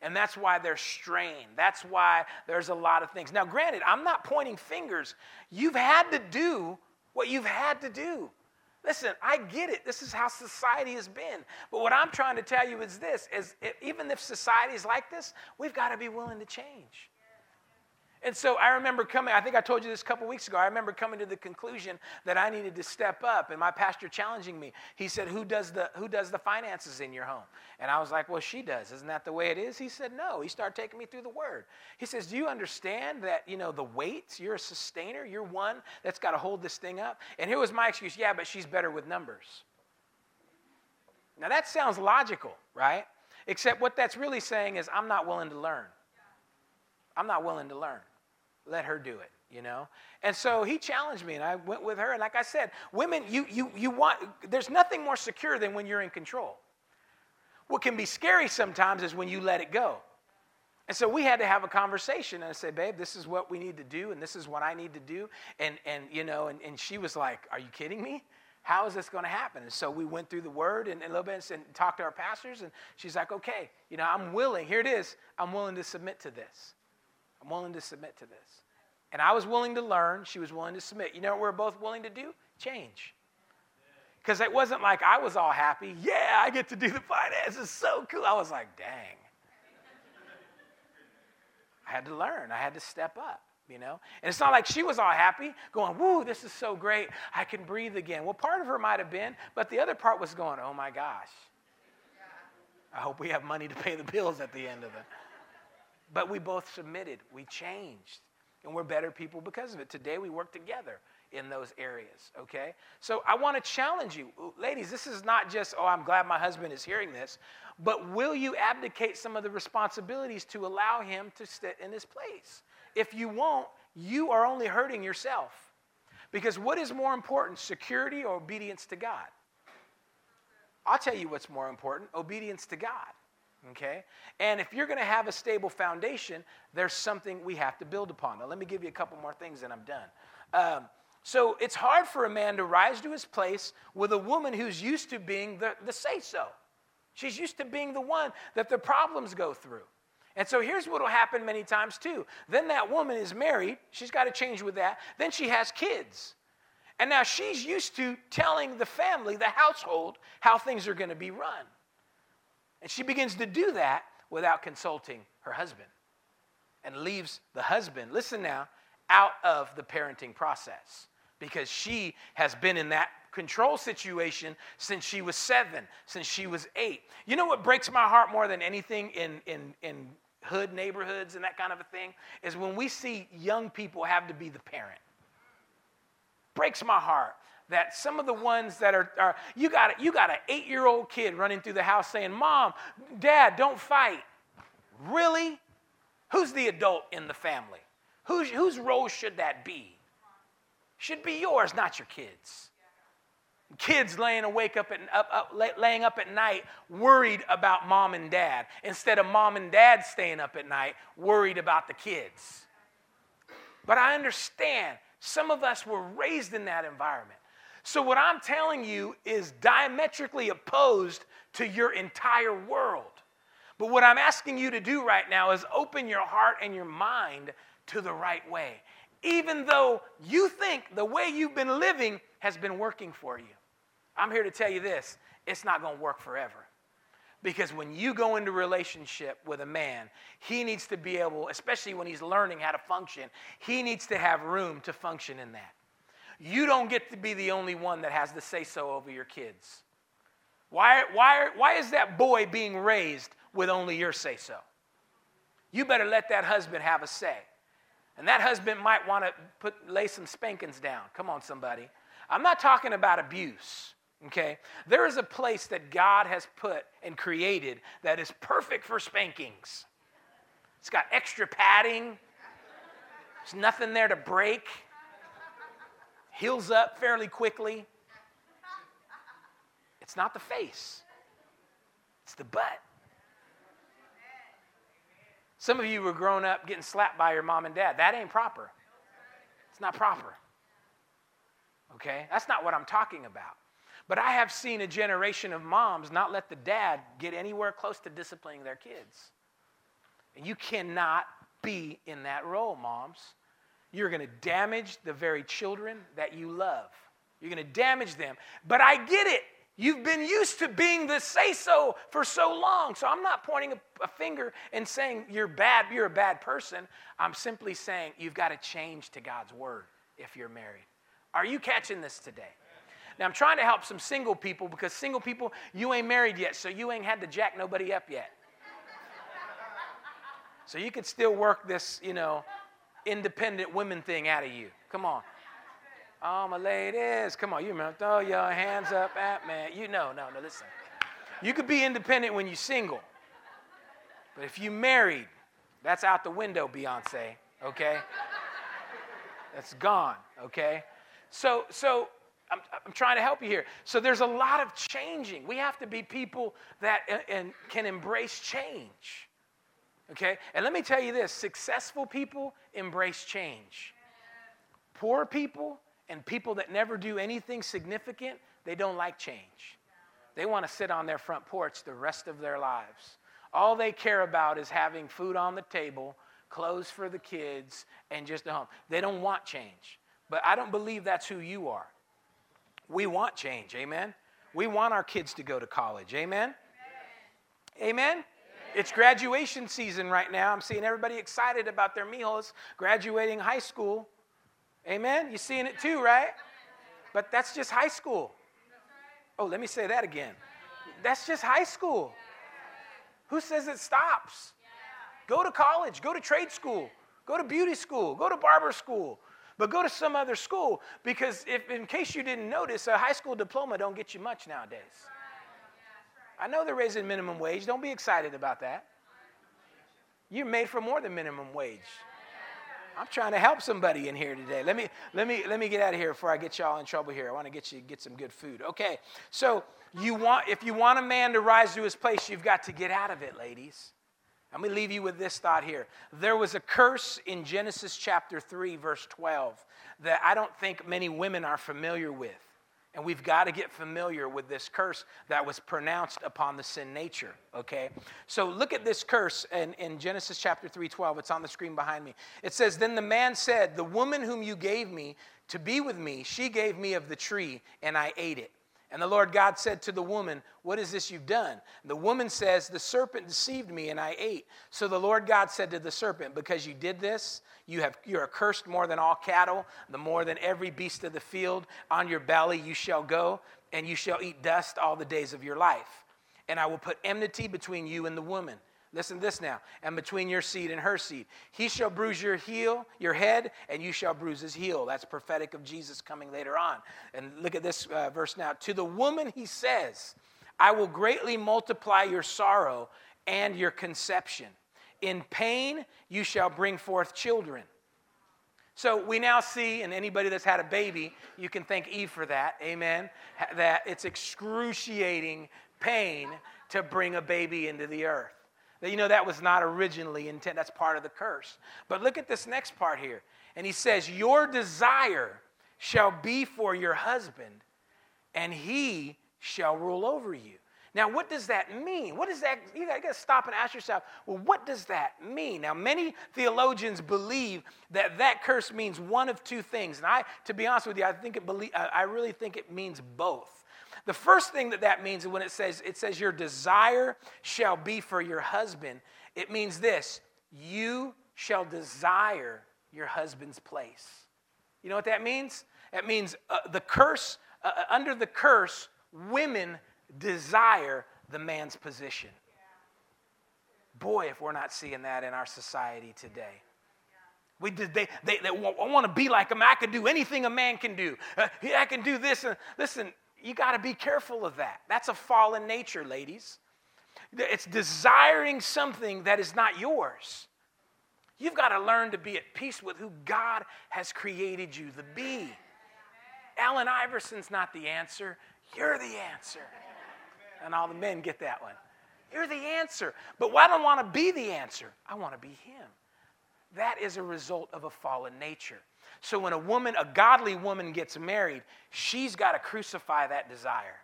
And that's why they're strained. That's why there's a lot of things. Now, granted, I'm not pointing fingers. You've had to do what you've had to do. Listen, I get it. This is how society has been. But what I'm trying to tell you is this is even if society is like this, we've got to be willing to change. And so I remember coming, I think I told you this a couple weeks ago. I remember coming to the conclusion that I needed to step up and my pastor challenging me. He said, Who does the who does the finances in your home? And I was like, Well, she does. Isn't that the way it is? He said, No. He started taking me through the word. He says, Do you understand that, you know, the weights, you're a sustainer, you're one that's got to hold this thing up? And here was my excuse, yeah, but she's better with numbers. Now that sounds logical, right? Except what that's really saying is I'm not willing to learn. I'm not willing to learn let her do it you know? And so he challenged me and i went with her and like i said women you you you want there's nothing more secure than when you're in control. What can be scary sometimes is when you let it go. And so we had to have a conversation and i said babe this is what we need to do and this is what i need to do. And and you know and, and she was like are you kidding me? How is this going to happen? And so we went through the word and, and a little bit and talked to our pastors and she's like okay you know i'm willing here it is i'm willing to submit to this I'm willing to submit to this. And I was willing to learn. She was willing to submit. You know what we're both willing to do? Change. Because it wasn't like I was all happy. Yeah, I get to do the finances. It's so cool. I was like, dang. I had to learn, I had to step up. You know? And it's not like she was all happy, going, Woo, this is so great. I can breathe again. Well, part of her might have been, but the other part was going, Oh my gosh. I hope we have money to pay the bills at the end of it. But we both submitted, we changed, and we're better people because of it. Today we work together in those areas, okay? So I want to challenge you, ladies, this is not just, oh, I'm glad my husband is hearing this, but will you abdicate some of the responsibilities to allow him to sit in his place? If you won't, you are only hurting yourself. Because what is more important, security or obedience to God? I'll tell you what's more important obedience to God. Okay? And if you're going to have a stable foundation, there's something we have to build upon. Now, let me give you a couple more things and I'm done. Um, so, it's hard for a man to rise to his place with a woman who's used to being the, the say so. She's used to being the one that the problems go through. And so here's what will happen many times too. Then that woman is married, she's got to change with that. Then she has kids. And now she's used to telling the family, the household, how things are going to be run. And she begins to do that without consulting her husband and leaves the husband, listen now, out of the parenting process because she has been in that control situation since she was seven, since she was eight. You know what breaks my heart more than anything in, in, in hood neighborhoods and that kind of a thing? Is when we see young people have to be the parent breaks my heart that some of the ones that are, are you got you got an eight year old kid running through the house saying, "Mom, Dad, don't fight." Really? Who's the adult in the family? Whose, whose role should that be? Should be yours, not your kids. Kids laying awake up at, up, up, laying up at night, worried about mom and dad, instead of mom and dad staying up at night, worried about the kids. But I understand some of us were raised in that environment. So, what I'm telling you is diametrically opposed to your entire world. But what I'm asking you to do right now is open your heart and your mind to the right way, even though you think the way you've been living has been working for you. I'm here to tell you this it's not going to work forever. Because when you go into relationship with a man, he needs to be able, especially when he's learning how to function, he needs to have room to function in that. You don't get to be the only one that has the say so over your kids. Why, why, why is that boy being raised with only your say so? You better let that husband have a say. And that husband might want to put, lay some spankings down. Come on, somebody. I'm not talking about abuse. Okay? There is a place that God has put and created that is perfect for spankings. It's got extra padding, there's nothing there to break, heals up fairly quickly. It's not the face, it's the butt. Some of you were grown up getting slapped by your mom and dad. That ain't proper. It's not proper. Okay? That's not what I'm talking about. But I have seen a generation of moms not let the dad get anywhere close to disciplining their kids. And you cannot be in that role, moms. You're going to damage the very children that you love. You're going to damage them. But I get it. You've been used to being the say so for so long. So I'm not pointing a, a, finger and saying you're bad, you're a bad person. I'm simply saying you've got to change to God's word if you're married. Are you catching this today? Now, I'm trying to help some single people because single people, you ain't married yet, so you ain't had to jack nobody up yet. So you could still work this, you know, independent women thing out of you. Come on. Oh, my ladies, come on. You remember, throw your hands up at me. You know, no, no, listen. You could be independent when you're single. But if you married, that's out the window, Beyonce, okay? That's gone, okay? So, so I'm, I'm, trying to help you here. So there's a lot of changing. We have to be people that uh, and can embrace change. Okay? And let me tell you this successful people embrace change. Poor people and people that never do anything significant, they don't like change. They want to sit on their front porch the rest of their lives. All they care about is having food on the table, clothes for the kids, and just a home. They don't want change. But I don't believe that's who you are. We want change, amen? We want our kids to go to college, amen? Amen? amen? It's graduation season right now. I'm seeing everybody excited about their mijos graduating high school. Amen? You're seeing it too, right? But that's just high school. Oh, let me say that again. That's just high school. Who says it stops? Go to college, go to trade school, go to beauty school, go to barber school, but go to some other school because if in case you didn't notice, a high school diploma don't get you much nowadays. I know they're raising minimum wage. Don't be excited about that. You're made for more than minimum wage. I'm trying to help somebody in here today. Let me let me let me get out of here before I get y'all in trouble here. I want to get you get some good food. Okay. So you want if you want a man to rise to his place, you've got to get out of it, ladies. Let me leave you with this thought here. There was a curse in Genesis chapter 3, verse 12, that I don't think many women are familiar with. And we've got to get familiar with this curse that was pronounced upon the sin nature, okay? So look at this curse in, in Genesis chapter 3 12. It's on the screen behind me. It says, Then the man said, The woman whom you gave me to be with me, she gave me of the tree, and I ate it. And the Lord God said to the woman, What is this you've done? And the woman says, The serpent deceived me and I ate. So the Lord God said to the serpent, Because you did this, you have, you're accursed more than all cattle, the more than every beast of the field. On your belly you shall go, and you shall eat dust all the days of your life. And I will put enmity between you and the woman Listen to this now. And between your seed and her seed. He shall bruise your heel, your head, and you shall bruise his heel. That's prophetic of Jesus coming later on. And look at this uh, verse now. To the woman he says, I will greatly multiply your sorrow and your conception. In pain you shall bring forth children. So we now see, and anybody that's had a baby, you can thank Eve for that, amen, that it's excruciating pain to bring a baby into the earth. You know that was not originally intent. That's part of the curse. But look at this next part here. And he says, Your desire shall be for your husband, and he shall rule over you. Now, what does that mean? What does that, you gotta stop and ask yourself, well, what does that mean? Now, many theologians believe that that curse means one of two things. And I, to be honest with you, I think it believe, I really think it means both. The first thing that that means when it says it says your desire shall be for your husband, it means this, you shall desire your husband's place. You know what that means? It means uh, the curse uh, uh under the curse women desire the man's position. Boy, if we're not seeing that in our society today. We did, they, they, they want to be like him. I can do anything a man can do. Uh, I can do this. And listen, you got to be careful of that. That's a fallen nature, ladies. It's desiring something that is not yours. You've got to learn to be at peace with who God has created you to be. Allen Iverson's not the answer, you're the answer. And all the men get that one. You're the answer. But I don't want to be the answer, I want to be Him. That is a result of a fallen nature. So when a woman, a godly woman gets married, she's got to crucify that desire.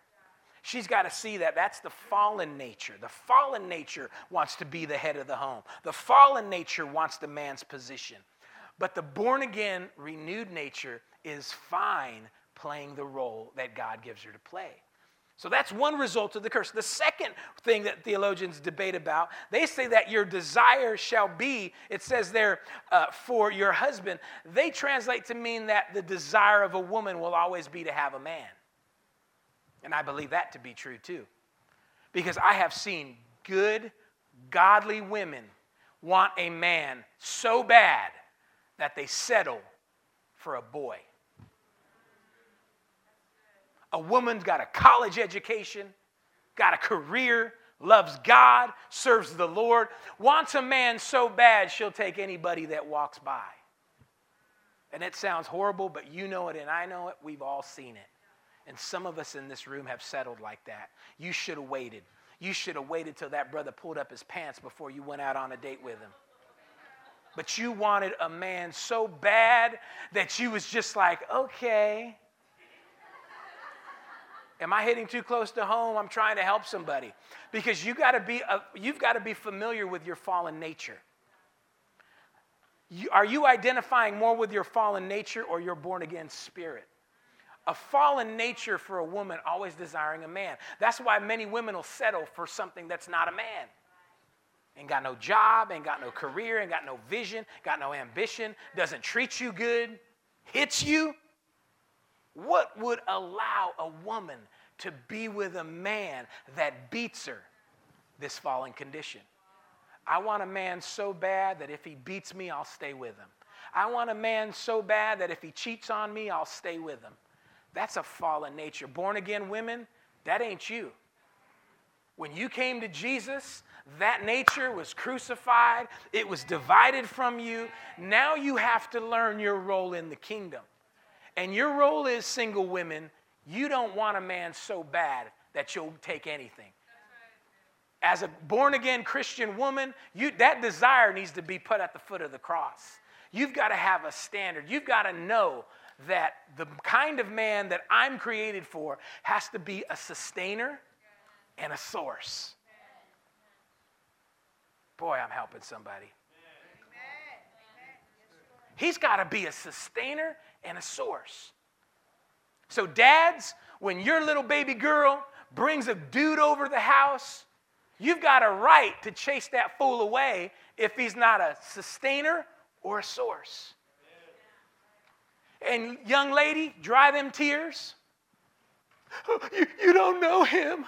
She's got to see that that's the fallen nature. The fallen nature wants to be the head of the home. The fallen nature wants the man's position. But the born again, renewed nature is fine playing the role that God gives her to play. So that's one result of the curse. The second thing that theologians debate about, they say that your desire shall be, it says there, uh, for your husband. They translate to mean that the desire of a woman will always be to have a man. And I believe that to be true too. Because I have seen good, godly women want a man so bad that they settle for a boy. A woman's got a college education, got a career, loves God, serves the Lord, wants a man so bad she'll take anybody that walks by. And it sounds horrible, but you know it and I know it. We've all seen it. And some of us in this room have settled like that. You should have waited. You should have waited till that brother pulled up his pants before you went out on a date with him. But you wanted a man so bad that you was just like, okay, Am I hitting too close to home? I'm trying to help somebody. Because you gotta be a, you've got to be familiar with your fallen nature. You, are you identifying more with your fallen nature or your born again spirit? A fallen nature for a woman always desiring a man. That's why many women will settle for something that's not a man. ain't got no job, ain't got no career, ain't got no vision, got no ambition, doesn't treat you good, hits you, what would allow a woman to be with a man that beats her this fallen condition? I want a man so bad that if he beats me, I'll stay with him. I want a man so bad that if he cheats on me, I'll stay with him. That's a fallen nature. Born again women, that ain't you. When you came to Jesus, that nature was crucified, it was divided from you. Now you have to learn your role in the kingdom. And your role is single women, you don't want a man so bad that you'll take anything. As a born again Christian woman, you, that desire needs to be put at the foot of the cross. You've got to have a standard. You've got to know that the kind of man that I'm created for has to be a sustainer and a source. Boy, I'm helping somebody. He's got to be a sustainer and a source. So, dads, when your little baby girl brings a dude over the house, you've got a right to chase that fool away if he's not a sustainer or a source. And, young lady, dry them tears. You, you don't know him.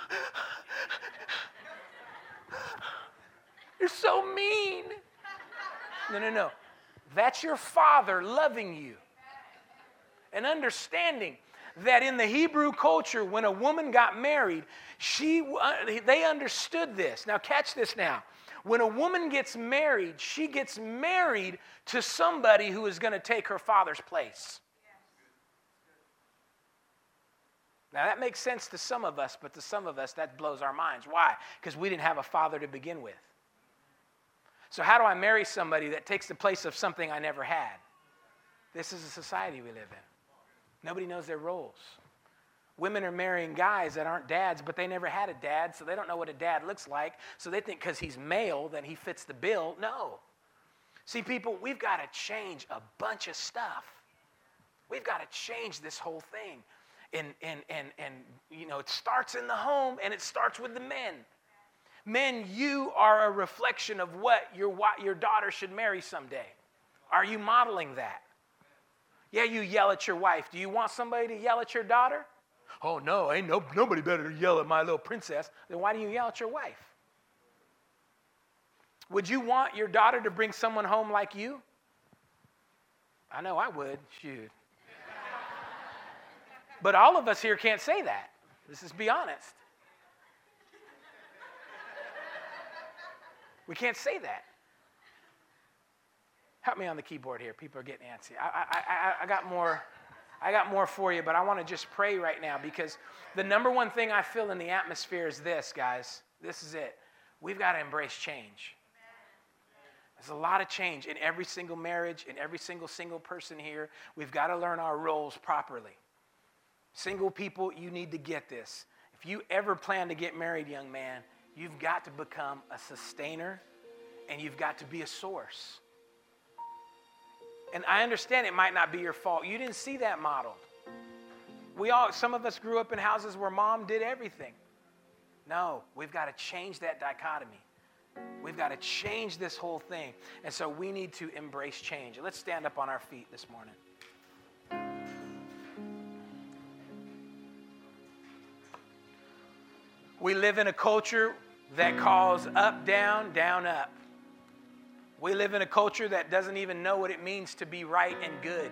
You're so mean. No, no, no. That's your father loving you and understanding that in the Hebrew culture, when a woman got married, she, uh, they understood this. Now, catch this now. When a woman gets married, she gets married to somebody who is going to take her father's place. Now, that makes sense to some of us, but to some of us, that blows our minds. Why? Because we didn't have a father to begin with. So, how do I marry somebody that takes the place of something I never had? This is a society we live in. Nobody knows their roles. Women are marrying guys that aren't dads, but they never had a dad, so they don't know what a dad looks like. So they think because he's male, then he fits the bill. No. See, people, we've got to change a bunch of stuff. We've got to change this whole thing. And, and, and, and, you know, it starts in the home and it starts with the men. Men, you are a reflection of what your, your daughter should marry someday. Are you modeling that? Yeah, you yell at your wife. Do you want somebody to yell at your daughter? Oh, no, ain't no, nobody better to yell at my little princess. Then why do you yell at your wife? Would you want your daughter to bring someone home like you? I know I would. Shoot. but all of us here can't say that. Let's just be honest. We can't say that. Help me on the keyboard here. People are getting antsy. I, I, I, I got more. I got more for you, but I want to just pray right now because the number one thing I feel in the atmosphere is this, guys. This is it. We've got to embrace change. There's a lot of change in every single marriage, in every single single person here. We've got to learn our roles properly. Single people, you need to get this. If you ever plan to get married, young man, you've got to become a sustainer and you've got to be a source. And I understand it might not be your fault. You didn't see that modeled. We all, some of us grew up in houses where mom did everything. No, we've got to change that dichotomy. We've got to change this whole thing. And so we need to embrace change. Let's stand up on our feet this morning. We live in a culture that calls up, down, down, up. We live in a culture that doesn't even know what it means to be right and good.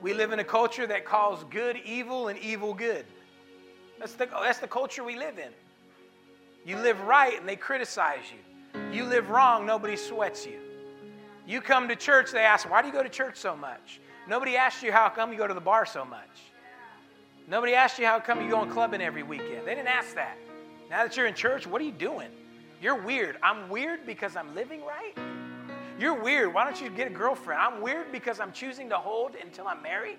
We live in a culture that calls good evil and evil good. That's the, oh, that's the culture we live in. You live right and they criticize you. You live wrong, nobody sweats you. You come to church, they ask, Why do you go to church so much? Nobody asks you how come you go to the bar so much. Nobody asked you how come you go on clubbing every weekend. They didn't ask that. Now that you're in church, what are you doing? You're weird. I'm weird because I'm living right? You're weird. Why don't you get a girlfriend? I'm weird because I'm choosing to hold until I'm married?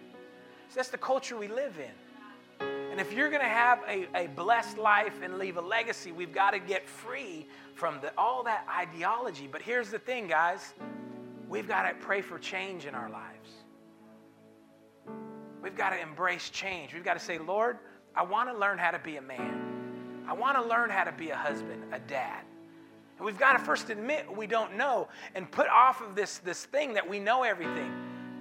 So that's the culture we live in. And if you're going to have a, a blessed life and leave a legacy, we've got to get free from the, all that ideology. But here's the thing, guys we've got to pray for change in our lives. We've got to embrace change. We've got to say, Lord, I want to learn how to be a man. I want to learn how to be a husband, a dad. And we've got to first admit we don't know and put off of this, this thing that we know everything.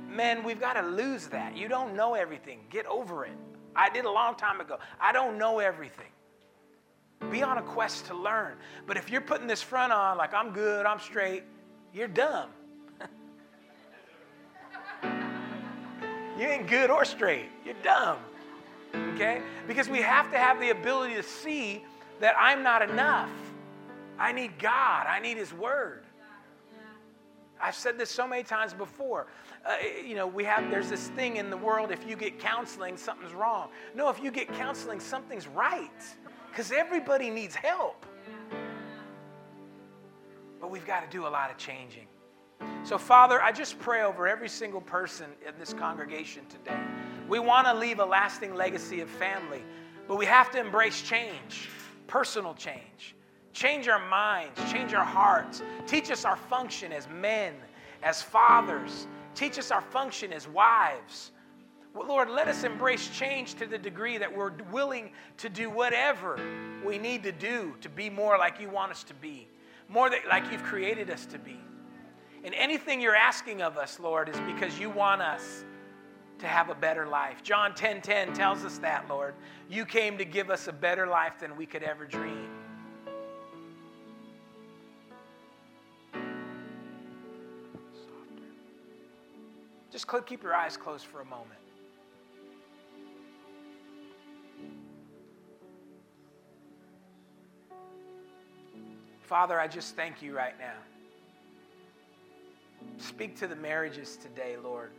Man, we've got to lose that. You don't know everything. Get over it. I did a long time ago. I don't know everything. Be on a quest to learn. But if you're putting this front on like I'm good, I'm straight, you're dumb. you ain't good or straight. You're dumb. Okay? Because we have to have the ability to see that I'm not enough. I need God, I need His Word. I've said this so many times before. Uh, you know, we have, there's this thing in the world if you get counseling, something's wrong. No, if you get counseling, something's right. Because everybody needs help. But we've got to do a lot of changing. So, Father, I just pray over every single person in this congregation today. We want to leave a lasting legacy of family, but we have to embrace change, personal change. Change our minds, change our hearts. Teach us our function as men, as fathers. Teach us our function as wives. Lord, let us embrace change to the degree that we're willing to do whatever we need to do to be more like you want us to be, more that, like you've created us to be. And anything you're asking of us, Lord, is because you want us to have a better life. John 10:10 10, 10 tells us that, Lord. You came to give us a better life than we could ever dream. Just keep your eyes closed for a moment. Father, I just thank you right now. Speak to the marriages today, Lord.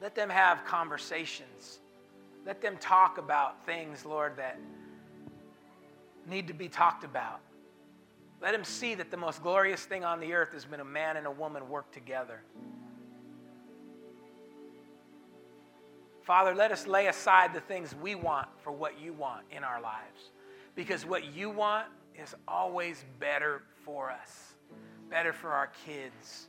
Let them have conversations. Let them talk about things, Lord, that need to be talked about. Let them see that the most glorious thing on the earth has been a man and a woman work together. Father, let us lay aside the things we want for what you want in our lives. Because what you want is always better for us, better for our kids,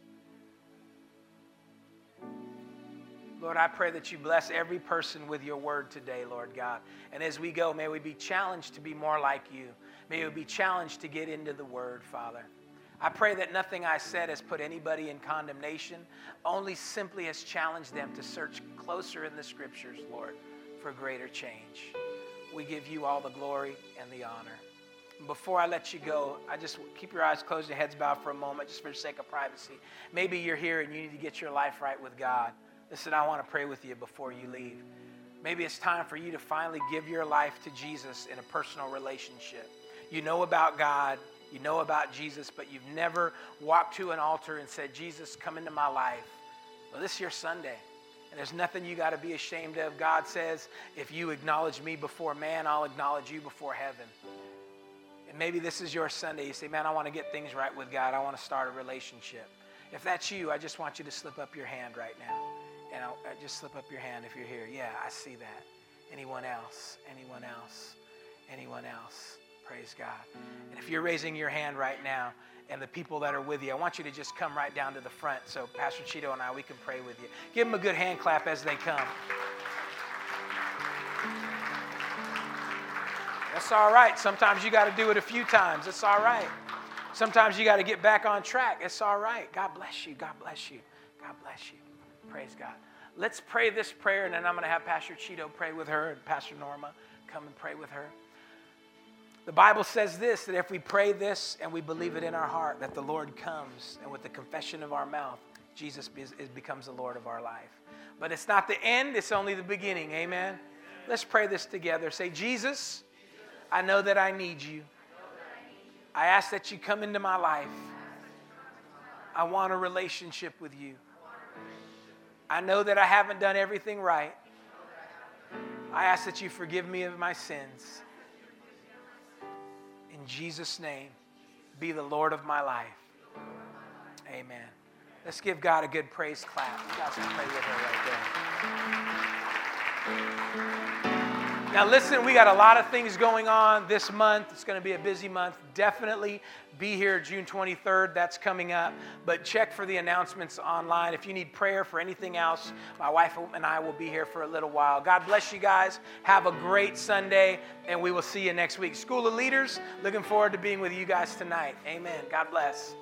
Lord, I pray that you bless every person with your word today, Lord God. And as we go, may we be challenged to be more like you. May we be challenged to get into the word, Father. I pray that nothing I said has put anybody in condemnation, only simply has challenged them to search closer in the scriptures, Lord, for greater change. We give you all the glory and the honor. Before I let you go, I just keep your eyes closed, your heads bowed for a moment, just for the sake of privacy. Maybe you're here and you need to get your life right with God. Listen, I want to pray with you before you leave. Maybe it's time for you to finally give your life to Jesus in a personal relationship. You know about God, you know about Jesus, but you've never walked to an altar and said, Jesus, come into my life. Well, this is your Sunday. And there's nothing you got to be ashamed of. God says, if you acknowledge me before man, I'll acknowledge you before heaven. And maybe this is your Sunday. You say, man, I want to get things right with God. I want to start a relationship. If that's you, I just want you to slip up your hand right now. And I'll, I'll just slip up your hand if you're here. Yeah, I see that. Anyone else? Anyone else? Anyone else? Praise God. And if you're raising your hand right now, and the people that are with you, I want you to just come right down to the front so Pastor Cheeto and I, we can pray with you. Give them a good hand clap as they come. That's all right. Sometimes you got to do it a few times. It's all right. Sometimes you got to get back on track. It's all right. God bless you. God bless you. God bless you. Praise God. Let's pray this prayer, and then I'm going to have Pastor Cheeto pray with her and Pastor Norma come and pray with her. The Bible says this that if we pray this and we believe it in our heart, that the Lord comes, and with the confession of our mouth, Jesus becomes the Lord of our life. But it's not the end, it's only the beginning. Amen. Let's pray this together. Say, Jesus, I know that I need you. I ask that you come into my life. I want a relationship with you. I know that I haven't done everything right. I ask that you forgive me of my sins. Jesus' name, be the Lord of my life. Amen. Let's give God a good praise clap. You guys can pray with her right there. Now, listen, we got a lot of things going on this month. It's going to be a busy month. Definitely be here June 23rd. That's coming up. But check for the announcements online. If you need prayer for anything else, my wife and I will be here for a little while. God bless you guys. Have a great Sunday, and we will see you next week. School of Leaders, looking forward to being with you guys tonight. Amen. God bless.